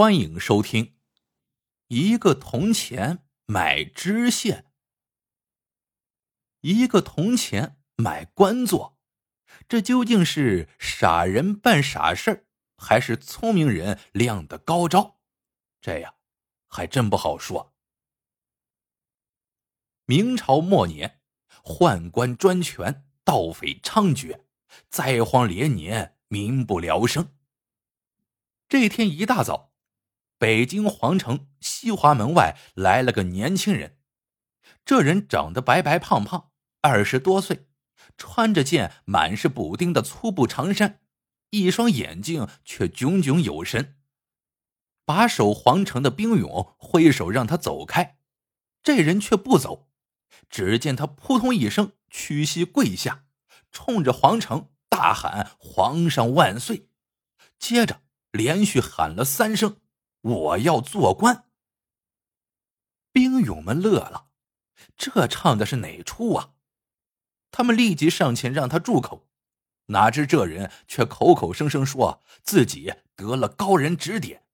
欢迎收听。一个铜钱买知县，一个铜钱买官做，这究竟是傻人办傻事还是聪明人亮的高招？这呀，还真不好说。明朝末年，宦官专权，盗匪猖獗，灾荒连年，民不聊生。这天一大早。北京皇城西华门外来了个年轻人，这人长得白白胖胖，二十多岁，穿着件满是补丁的粗布长衫，一双眼睛却炯炯有神。把守皇城的兵勇挥手让他走开，这人却不走。只见他扑通一声屈膝跪下，冲着皇城大喊：“皇上万岁！”接着连续喊了三声。我要做官。兵勇们乐了，这唱的是哪出啊？他们立即上前让他住口，哪知这人却口口声声说自己得了高人指点，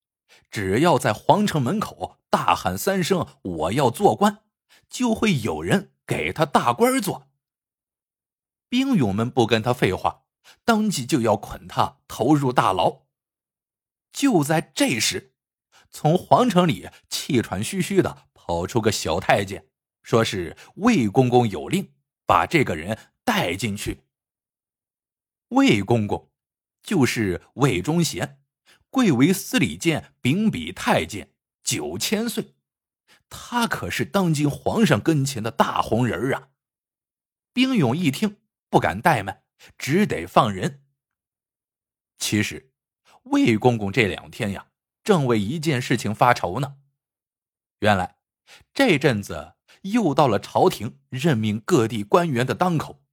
只要在皇城门口大喊三声“我要做官”，就会有人给他大官做。兵勇们不跟他废话，当即就要捆他投入大牢。就在这时。从皇城里气喘吁吁的跑出个小太监，说是魏公公有令，把这个人带进去。魏公公就是魏忠贤，贵为司礼监秉笔太监，九千岁，他可是当今皇上跟前的大红人啊！兵勇一听不敢怠慢，只得放人。其实，魏公公这两天呀。正为一件事情发愁呢。原来这阵子又到了朝廷任命各地官员的当口，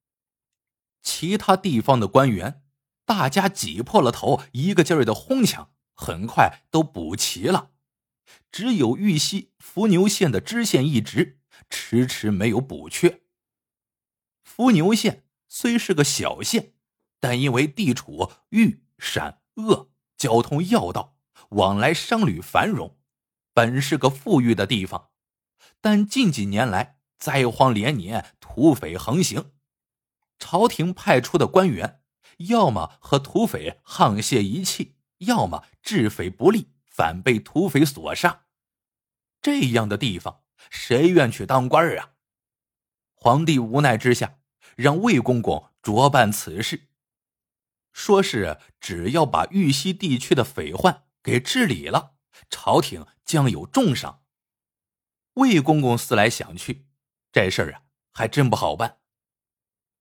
其他地方的官员，大家挤破了头，一个劲儿的哄抢，很快都补齐了。只有玉溪伏牛县的知县一职迟迟没有补缺。伏牛县虽是个小县，但因为地处豫陕鄂交通要道。往来商旅繁荣，本是个富裕的地方，但近几年来灾荒连年，土匪横行，朝廷派出的官员要么和土匪沆瀣一气，要么治匪不力，反被土匪所杀。这样的地方，谁愿去当官啊？皇帝无奈之下，让魏公公着办此事，说是只要把玉溪地区的匪患。给治理了，朝廷将有重赏。魏公公思来想去，这事儿啊还真不好办。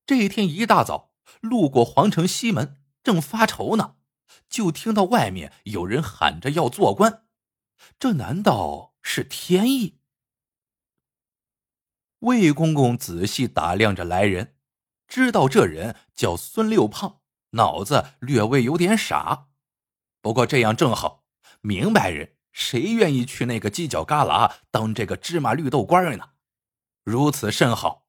这一天一大早，路过皇城西门，正发愁呢，就听到外面有人喊着要做官。这难道是天意？魏公公仔细打量着来人，知道这人叫孙六胖，脑子略微有点傻。不过这样正好，明白人谁愿意去那个犄角旮旯当这个芝麻绿豆官呢？如此甚好。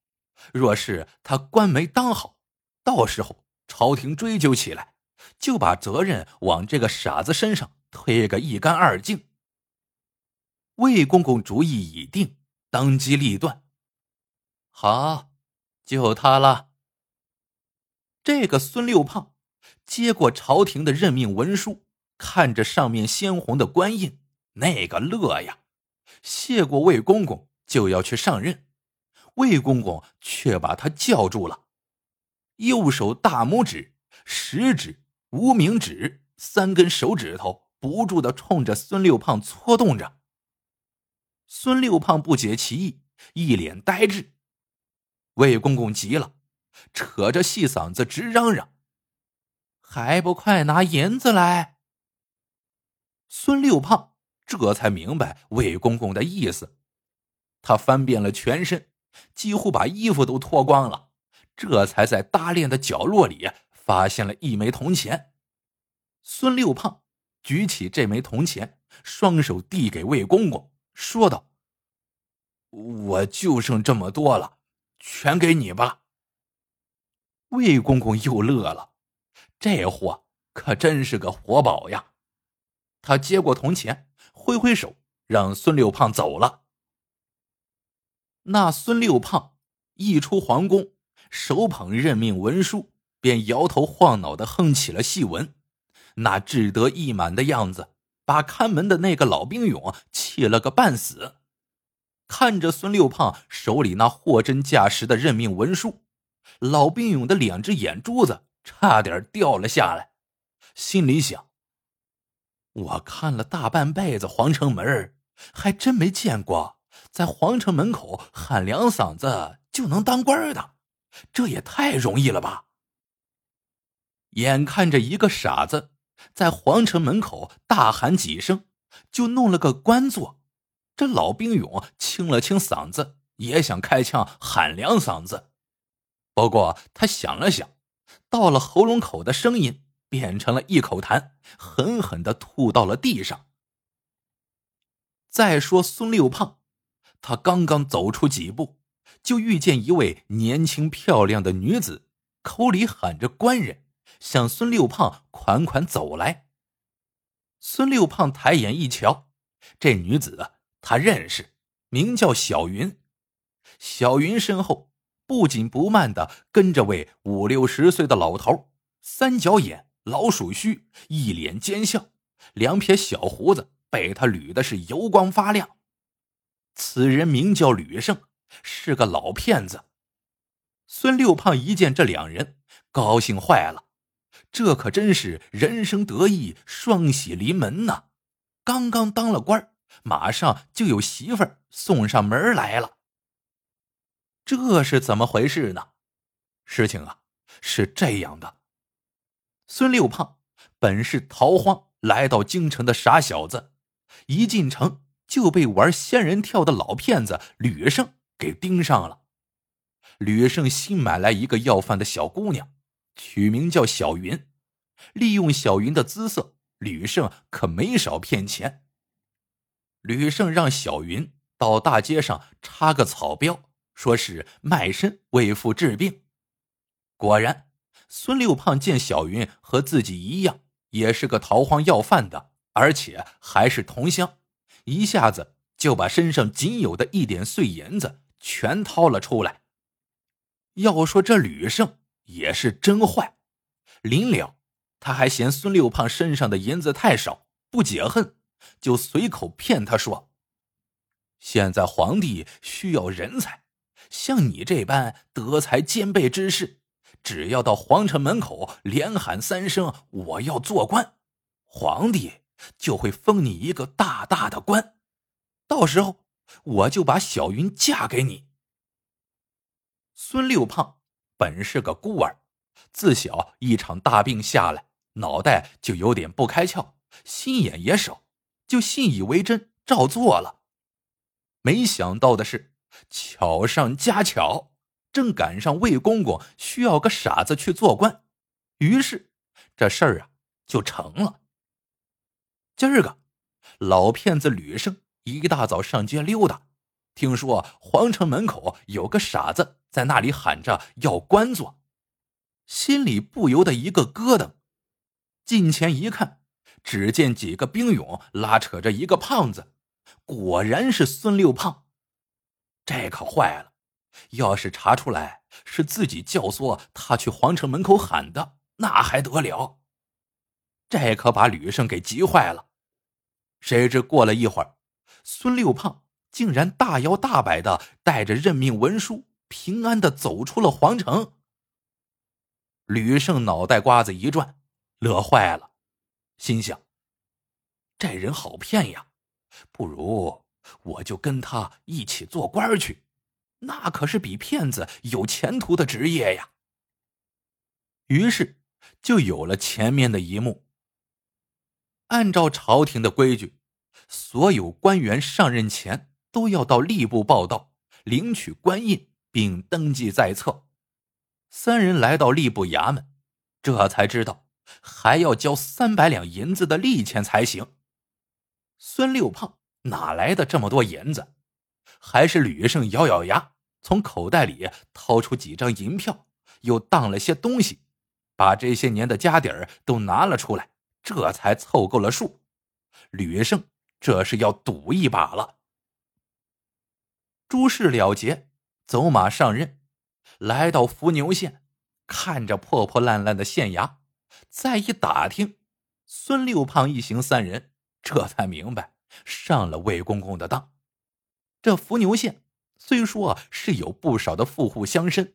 若是他官没当好，到时候朝廷追究起来，就把责任往这个傻子身上推个一干二净。魏公公主意已定，当机立断，好，就他了。这个孙六胖接过朝廷的任命文书。看着上面鲜红的官印，那个乐呀！谢过魏公公，就要去上任，魏公公却把他叫住了。右手大拇指、食指、无名指三根手指头不住的冲着孙六胖搓动着。孙六胖不解其意，一脸呆滞。魏公公急了，扯着细嗓子直嚷嚷：“还不快拿银子来！”孙六胖这才明白魏公公的意思，他翻遍了全身，几乎把衣服都脱光了，这才在搭链的角落里发现了一枚铜钱。孙六胖举起这枚铜钱，双手递给魏公公，说道：“我就剩这么多了，全给你吧。”魏公公又乐了，这货可真是个活宝呀。他接过铜钱，挥挥手，让孙六胖走了。那孙六胖一出皇宫，手捧任命文书，便摇头晃脑的哼起了戏文，那志得意满的样子，把看门的那个老兵勇气了个半死。看着孙六胖手里那货真价实的任命文书，老兵勇的两只眼珠子差点掉了下来，心里想：我看了大半辈子皇城门，还真没见过。在皇城门口喊两嗓子就能当官的，这也太容易了吧！眼看着一个傻子在皇城门口大喊几声，就弄了个官做，这老兵勇清了清嗓子，也想开枪喊两嗓子，不过他想了想，到了喉咙口的声音变成了一口痰，狠狠的吐到了地上。再说孙六胖。他刚刚走出几步，就遇见一位年轻漂亮的女子，口里喊着“官人”，向孙六胖款款走来。孙六胖抬眼一瞧，这女子啊他认识，名叫小云。小云身后不紧不慢的跟着位五六十岁的老头，三角眼、老鼠须，一脸奸笑，两撇小胡子被他捋的是油光发亮。此人名叫吕胜，是个老骗子。孙六胖一见这两人，高兴坏了，这可真是人生得意、双喜临门呐！刚刚当了官，马上就有媳妇儿送上门来了。这是怎么回事呢？事情啊，是这样的：孙六胖本是逃荒来到京城的傻小子，一进城。就被玩仙人跳的老骗子吕胜给盯上了。吕胜新买来一个要饭的小姑娘，取名叫小云。利用小云的姿色，吕胜可没少骗钱。吕胜让小云到大街上插个草标，说是卖身为父治病。果然，孙六胖见小云和自己一样，也是个逃荒要饭的，而且还是同乡。一下子就把身上仅有的一点碎银子全掏了出来。要说这吕胜也是真坏，临了他还嫌孙六胖身上的银子太少，不解恨，就随口骗他说：“现在皇帝需要人才，像你这般德才兼备之士，只要到皇城门口连喊三声‘我要做官’，皇帝。”就会封你一个大大的官，到时候我就把小云嫁给你。孙六胖本是个孤儿，自小一场大病下来，脑袋就有点不开窍，心眼也少，就信以为真，照做了。没想到的是，巧上加巧，正赶上魏公公需要个傻子去做官，于是这事儿啊就成了。今儿个，老骗子吕胜一大早上街溜达，听说皇城门口有个傻子在那里喊着要官做，心里不由得一个咯噔。近前一看，只见几个兵勇拉扯着一个胖子，果然是孙六胖。这可坏了，要是查出来是自己教唆他去皇城门口喊的，那还得了？这可把吕胜给急坏了。谁知过了一会儿，孙六胖竟然大摇大摆的带着任命文书，平安的走出了皇城。吕胜脑袋瓜子一转，乐坏了，心想：这人好骗呀，不如我就跟他一起做官去，那可是比骗子有前途的职业呀。于是就有了前面的一幕。按照朝廷的规矩，所有官员上任前都要到吏部报到，领取官印，并登记在册。三人来到吏部衙门，这才知道还要交三百两银子的利钱才行。孙六胖哪来的这么多银子？还是吕胜咬咬牙，从口袋里掏出几张银票，又当了些东西，把这些年的家底儿都拿了出来。这才凑够了数，吕胜这是要赌一把了。诸事了结，走马上任，来到伏牛县，看着破破烂烂的县衙，再一打听，孙六胖一行三人这才明白上了魏公公的当。这伏牛县虽说是有不少的富户乡绅，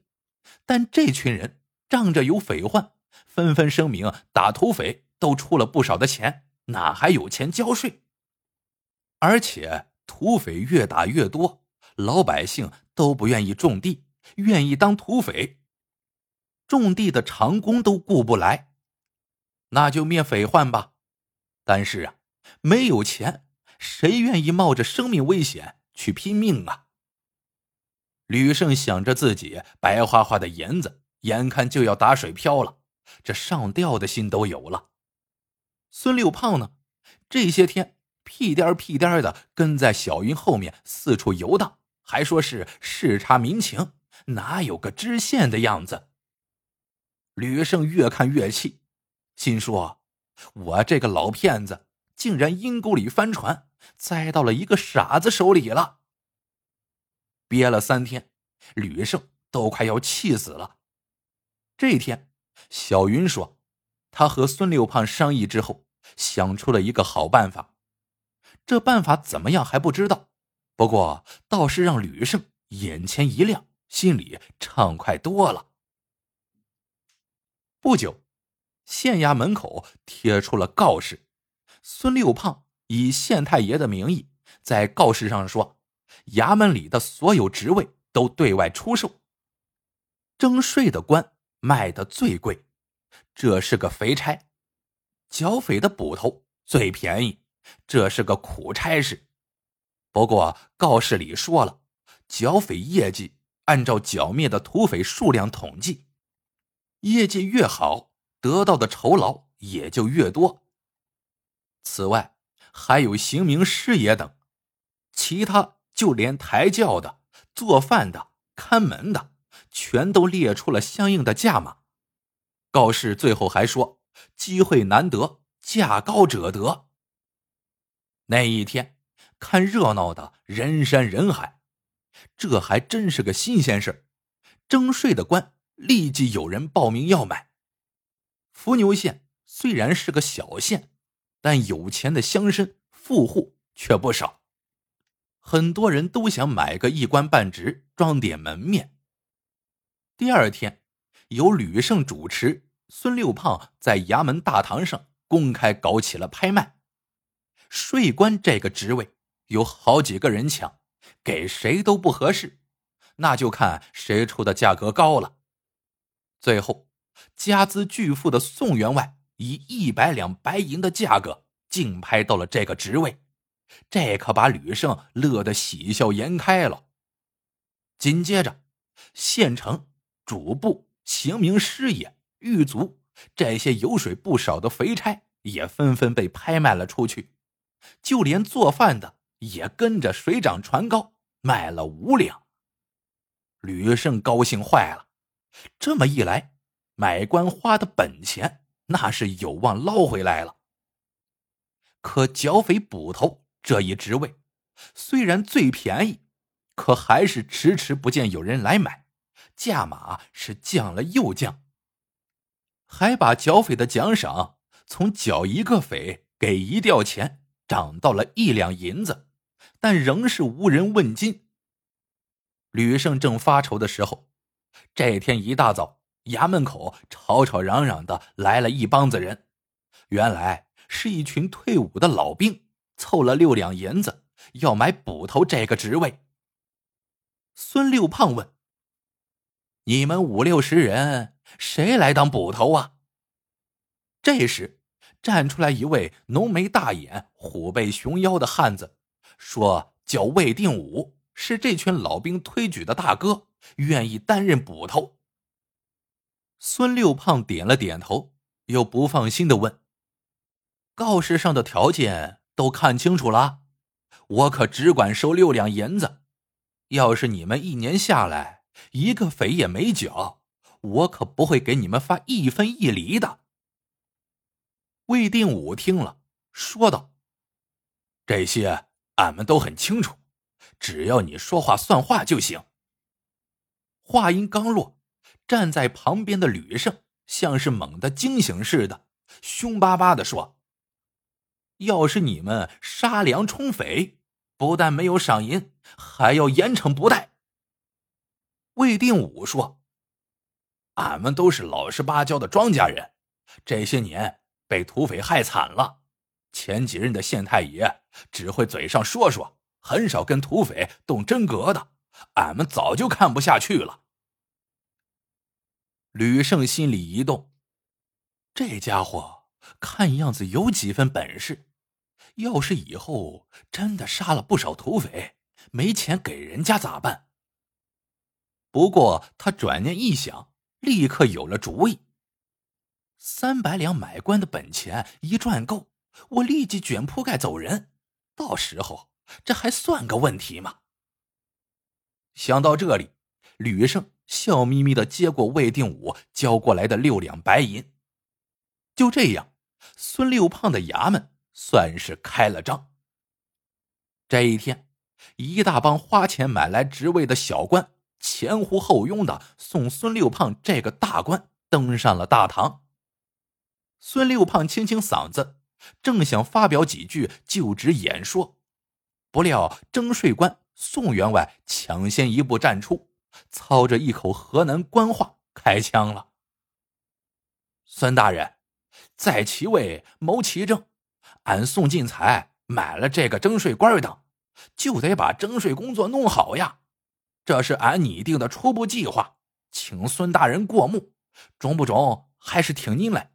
但这群人仗着有匪患，纷纷声明打土匪都出了不少的钱，哪还有钱交税？而且土匪越打越多，老百姓都不愿意种地，愿意当土匪，种地的长工都雇不来，那就灭匪患吧。但是啊，没有钱，谁愿意冒着生命危险？去拼命啊！吕胜想着自己白花花的银子，眼看就要打水漂了，这上吊的心都有了。孙六胖呢，这些天屁颠屁颠的跟在小云后面四处游荡，还说是视察民情，哪有个知县的样子？吕胜越看越气，心说：“我这个老骗子，竟然阴沟里翻船！”栽到了一个傻子手里了。憋了三天，吕胜都快要气死了。这一天，小云说，他和孙六胖商议之后，想出了一个好办法。这办法怎么样还不知道，不过倒是让吕胜眼前一亮，心里畅快多了。不久，县衙门口贴出了告示，孙六胖。以县太爷的名义，在告示上说，衙门里的所有职位都对外出售。征税的官卖的最贵，这是个肥差；剿匪的捕头最便宜，这是个苦差事。不过告示里说了，剿匪业绩按照剿灭的土匪数量统计，业绩越好，得到的酬劳也就越多。此外，还有刑名师爷等，其他就连抬轿的、做饭的、看门的，全都列出了相应的价码。告示最后还说：“机会难得，价高者得。”那一天，看热闹的人山人海，这还真是个新鲜事征税的官立即有人报名要买。伏牛县虽然是个小县。但有钱的乡绅富户却不少，很多人都想买个一官半职，装点门面。第二天，由吕胜主持，孙六胖在衙门大堂上公开搞起了拍卖。税官这个职位有好几个人抢，给谁都不合适，那就看谁出的价格高了。最后，家资巨富的宋员外。以一百两白银的价格竞拍到了这个职位，这可把吕胜乐得喜笑颜开了。紧接着，县城主簿、刑名师爷、狱卒这些油水不少的肥差也纷纷被拍卖了出去，就连做饭的也跟着水涨船高，卖了五两。吕胜高兴坏了，这么一来，买官花的本钱。那是有望捞回来了。可剿匪捕头这一职位，虽然最便宜，可还是迟迟不见有人来买，价码是降了又降，还把剿匪的奖赏从剿一个匪给一吊钱涨到了一两银子，但仍是无人问津。吕胜正发愁的时候，这天一大早。衙门口吵吵嚷嚷的来了一帮子人，原来是一群退伍的老兵，凑了六两银子要买捕头这个职位。孙六胖问：“你们五六十人，谁来当捕头啊？”这时站出来一位浓眉大眼、虎背熊腰的汉子，说：“叫魏定武，是这群老兵推举的大哥，愿意担任捕头。”孙六胖点了点头，又不放心的问：“告示上的条件都看清楚了？我可只管收六两银子，要是你们一年下来一个匪也没缴，我可不会给你们发一分一厘的。”魏定武听了，说道：“这些俺们都很清楚，只要你说话算话就行。话音刚落，站在旁边的吕胜像是猛地惊醒似的，凶巴巴的说：“要是你们杀良充匪，不但没有赏银，还要严惩不贷。”魏定武说：“俺们都是老实巴交的庄稼人，这些年被土匪害惨了。”前几任的县太爷只会嘴上说说，很少跟土匪动真格的，俺们早就看不下去了。吕胜心里一动，这家伙看样子有几分本事，要是以后真的杀了不少土匪，没钱给人家咋办？不过他转念一想，立刻有了主意：三百两买官的本钱一赚够。我立即卷铺盖走人，到时候这还算个问题吗？想到这里，吕胜笑眯眯的接过魏定武交过来的六两白银。就这样，孙六胖的衙门算是开了张。这一天，一大帮花钱买来职位的小官前呼后拥的送孙六胖这个大官登上了大堂。孙六胖清清嗓子。正想发表几句就职演说，不料征税官宋员外抢先一步站出，操着一口河南官话开枪了：“孙大人，在其位谋其政，俺宋进财买了这个征税官当，就得把征税工作弄好呀。这是俺拟定的初步计划，请孙大人过目，中不中还是听您来。”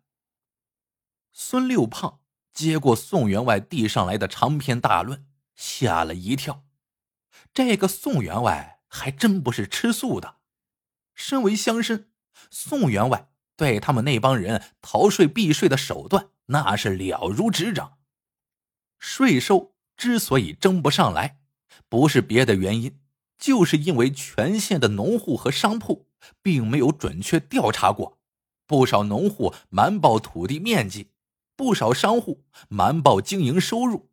孙六胖。接过宋员外递上来的长篇大论，吓了一跳。这个宋员外还真不是吃素的。身为乡绅，宋员外对他们那帮人逃税避税的手段那是了如指掌。税收之所以征不上来，不是别的原因，就是因为全县的农户和商铺并没有准确调查过，不少农户瞒报土地面积。不少商户瞒报经营收入，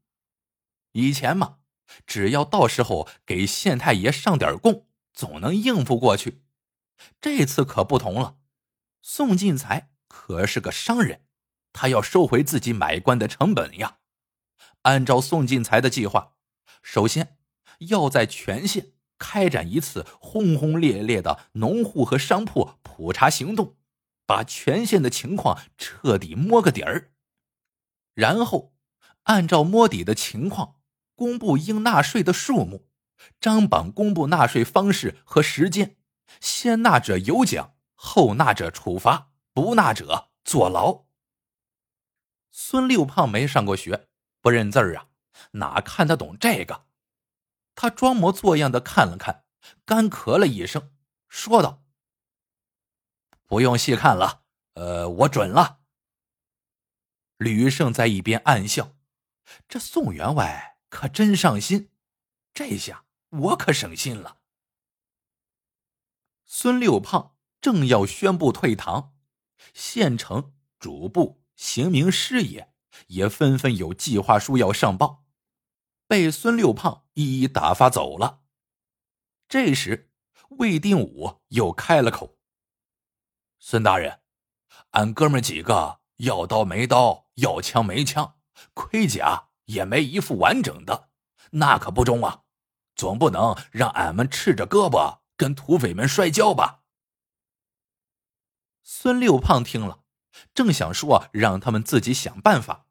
以前嘛，只要到时候给县太爷上点供，总能应付过去。这次可不同了，宋进财可是个商人，他要收回自己买官的成本呀。按照宋进财的计划，首先要在全县开展一次轰轰烈烈的农户和商铺普查行动，把全县的情况彻底摸个底儿。然后，按照摸底的情况，公布应纳税的数目，张榜公布纳税方式和时间，先纳者有奖，后纳者处罚，不纳者坐牢。孙六胖没上过学，不认字儿啊，哪看得懂这个？他装模作样的看了看，干咳了一声，说道：“不用细看了，呃，我准了。”吕胜在一边暗笑：“这宋员外可真上心，这下我可省心了。”孙六胖正要宣布退堂，县城主簿、刑名师爷也纷纷有计划书要上报，被孙六胖一一打发走了。这时，魏定武又开了口：“孙大人，俺哥们几个……”要刀没刀，要枪没枪，盔甲也没一副完整的，那可不中啊！总不能让俺们赤着胳膊跟土匪们摔跤吧？孙六胖听了，正想说让他们自己想办法，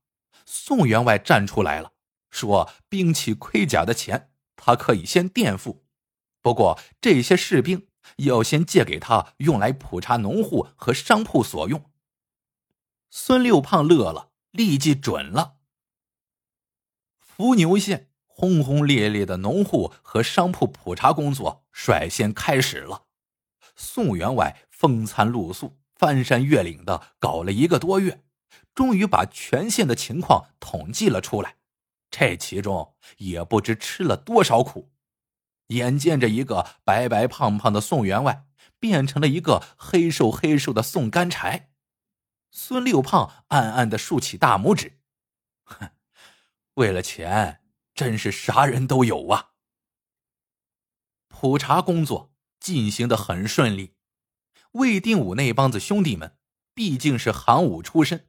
宋员外站出来了，说兵器盔甲的钱他可以先垫付，不过这些士兵要先借给他用来普查农户和商铺所用。孙六胖乐了，立即准了。伏牛县轰轰烈烈的农户和商铺普查工作率先开始了。宋员外风餐露宿、翻山越岭的搞了一个多月，终于把全县的情况统计了出来。这其中也不知吃了多少苦，眼见着一个白白胖胖的宋员外变成了一个黑瘦黑瘦的宋干柴。孙六胖暗暗的竖起大拇指，哼，为了钱，真是啥人都有啊。普查工作进行的很顺利，魏定武那帮子兄弟们毕竟是行武出身，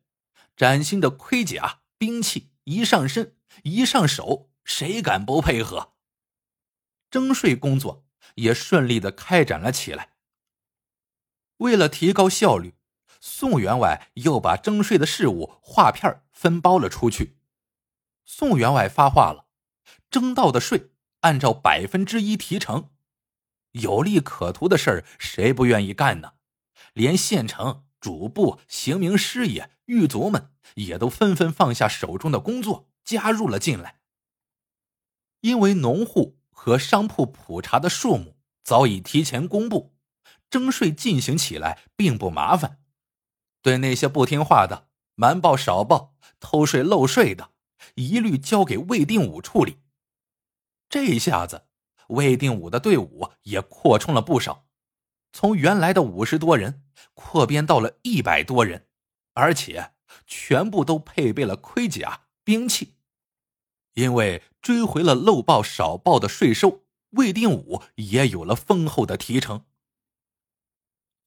崭新的盔甲、兵器一上身、一上手，谁敢不配合？征税工作也顺利的开展了起来。为了提高效率，宋员外又把征税的事务划片分包了出去。宋员外发话了：征到的税按照百分之一提成。有利可图的事儿，谁不愿意干呢？连县城主簿、刑名师爷、狱卒们也都纷纷放下手中的工作，加入了进来。因为农户和商铺普查的数目早已提前公布，征税进行起来并不麻烦。对那些不听话的、瞒报少报、偷税漏税的，一律交给魏定武处理。这下子。魏定武的队伍也扩充了不少，从原来的五十多人扩编到了一百多人，而且全部都配备了盔甲、兵器。因为追回了漏报少报的税收，魏定武也有了丰厚的提成。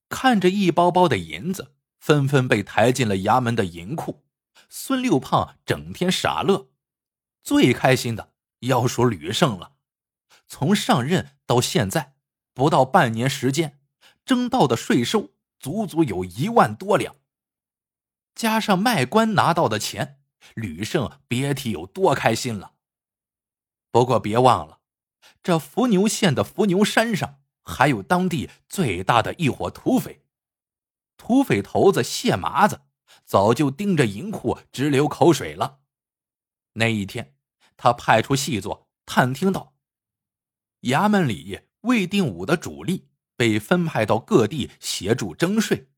看着一包包的银子纷纷被抬进了衙门的银库，孙六胖整天傻乐，最开心的要数吕胜了。从上任到现在，不到半年时间，征到的税收足足有一万多两。加上卖官拿到的钱，吕胜别提有多开心了。不过别忘了，这伏牛县的伏牛山上还有当地最大的一伙土匪，土匪头子谢麻子早就盯着银库直流口水了。那一天，他派出细作探听到。衙门里魏定武的主力被分派到各地协助征税，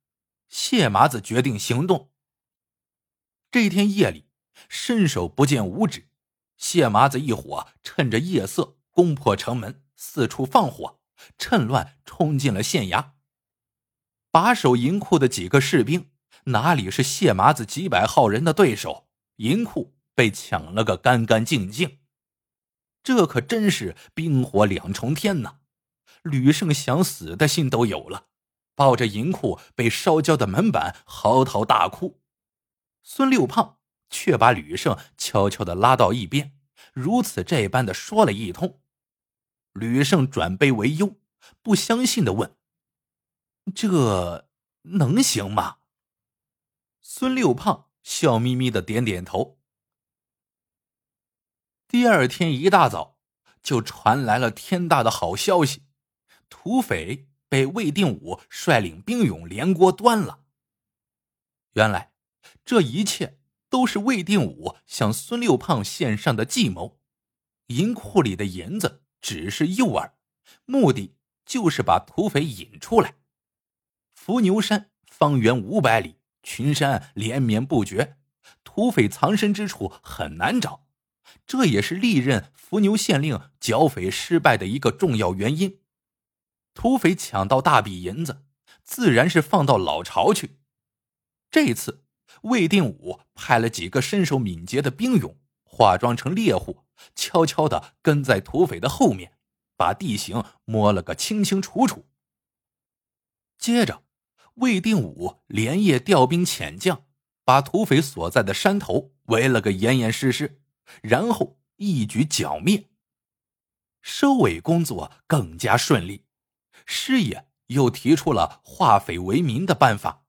谢麻子决定行动。这天夜里，伸手不见五指，谢麻子一伙趁着夜色攻破城门，四处放火，趁乱冲进了县衙。把守银库的几个士兵哪里是谢麻子几百号人的对手？银库被抢了个干干净净。这可真是冰火两重天呐！吕胜想死的心都有了，抱着银库被烧焦的门板嚎啕大哭。孙六胖却把吕胜悄悄的拉到一边，如此这般的说了一通。吕胜转悲为忧，不相信的问：“这能行吗？”孙六胖笑眯眯的点点头。第二天一大早，就传来了天大的好消息：土匪被魏定武率领兵勇连锅端了。原来，这一切都是魏定武向孙六胖献上的计谋。银库里的银子只是诱饵，目的就是把土匪引出来。伏牛山方圆五百里，群山连绵不绝，土匪藏身之处很难找。这也是历任伏牛县令剿匪失败的一个重要原因。土匪抢到大笔银子，自然是放到老巢去。这次，魏定武派了几个身手敏捷的兵勇，化妆成猎户，悄悄的跟在土匪的后面，把地形摸了个清清楚楚。接着，魏定武连夜调兵遣将，把土匪所在的山头围了个严严实实。然后一举剿灭。收尾工作更加顺利，师爷又提出了化匪为民的办法，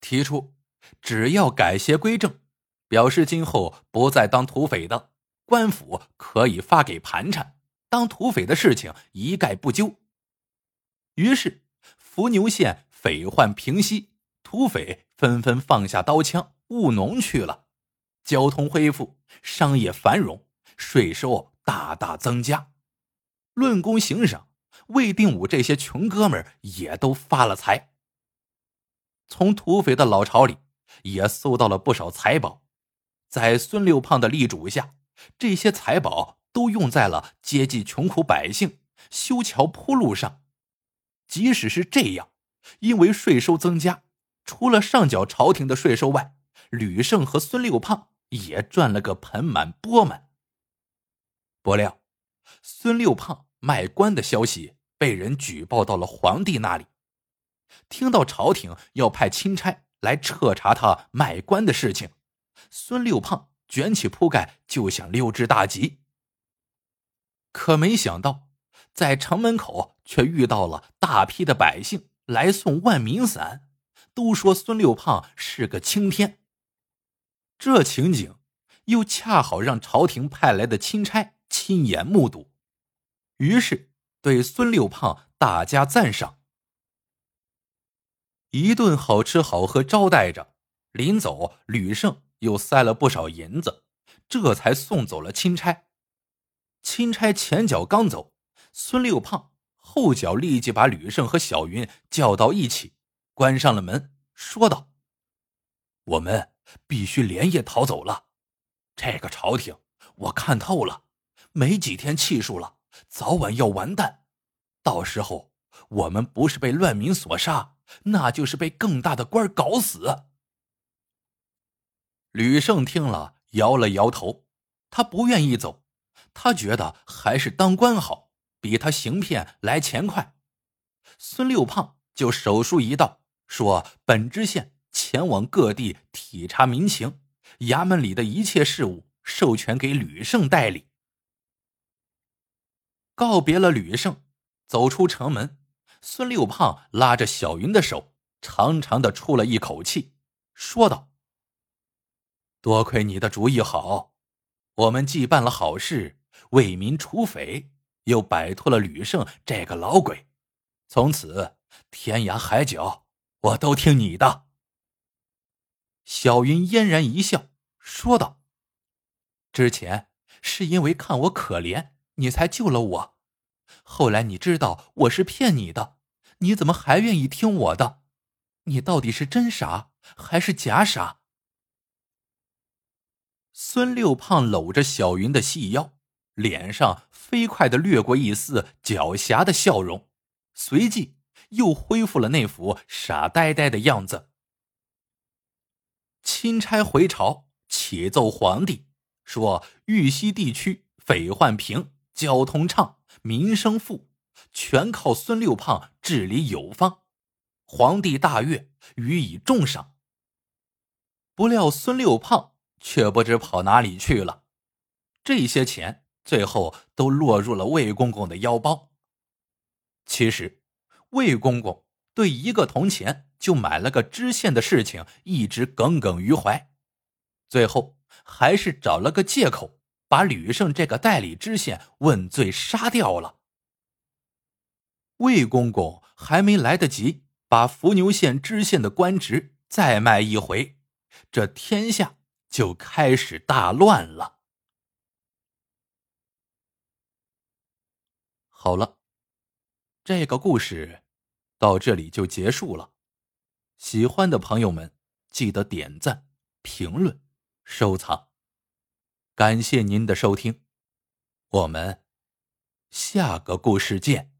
提出只要改邪归正，表示今后不再当土匪的官府可以发给盘缠，当土匪的事情一概不究。于是，伏牛县匪患平息，土匪纷纷放下刀枪务农去了。交通恢复，商业繁荣，税收大大增加。论功行赏，魏定武这些穷哥们也都发了财。从土匪的老巢里也搜到了不少财宝，在孙六胖的力主下，这些财宝都用在了接济穷苦百姓、修桥铺路上。即使是这样，因为税收增加，除了上缴朝廷的税收外，吕胜和孙六胖。也赚了个盆满钵满。不料，孙六胖卖官的消息被人举报到了皇帝那里。听到朝廷要派钦差来彻查他卖官的事情，孙六胖卷起铺盖就想溜之大吉。可没想到，在城门口却遇到了大批的百姓来送万民伞，都说孙六胖是个青天。这情景又恰好让朝廷派来的钦差。亲眼目睹，于是对孙六胖大加赞赏。一顿好吃好喝招待着，临走，吕胜又塞了不少银子，这才送走了钦差。钦差前脚刚走，孙六胖后脚立即把吕胜和小云叫到一起，关上了门，说道：“我们必须连夜逃走了。这个朝廷，我看透了。”没几天气数了，早晚要完蛋。到时候我们不是被乱民所杀，那就是被更大的官搞死。吕胜听了，摇了摇头，他不愿意走，他觉得还是当官好，比他行骗来钱快。孙六胖就手书一道，说本知县前往各地体察民情，衙门里的一切事务授权给吕胜代理。告别了吕胜，走出城门，孙六胖拉着小云的手，长长的出了一口气，说道：“多亏你的主意好，我们既办了好事，为民除匪，又摆脱了吕胜这个老鬼，从此天涯海角，我都听你的。”小云嫣然一笑，说道：“之前是因为看我可怜。”你才救了我，后来你知道我是骗你的，你怎么还愿意听我的？你到底是真傻还是假傻？孙六胖搂着小云的细腰，脸上飞快的掠过一丝狡黠的笑容，随即又恢复了那副傻呆呆的样子。钦差回朝启奏皇帝，说玉溪地区匪患平。交通畅，民生富，全靠孙六胖治理有方。皇帝大悦，予以重赏。不料孙六胖却不知跑哪里去了，这些钱最后都落入了魏公公的腰包。其实，魏公公对一个铜钱就买了个知县的事情一直耿耿于怀，最后还是找了个借口。把吕胜这个代理知县问罪杀掉了。魏公公还没来得及把伏牛县知县的官职再卖一回，这天下就开始大乱了。好了，这个故事到这里就结束了。喜欢的朋友们记得点赞、评论、收藏。感谢您的收听，我们下个故事见。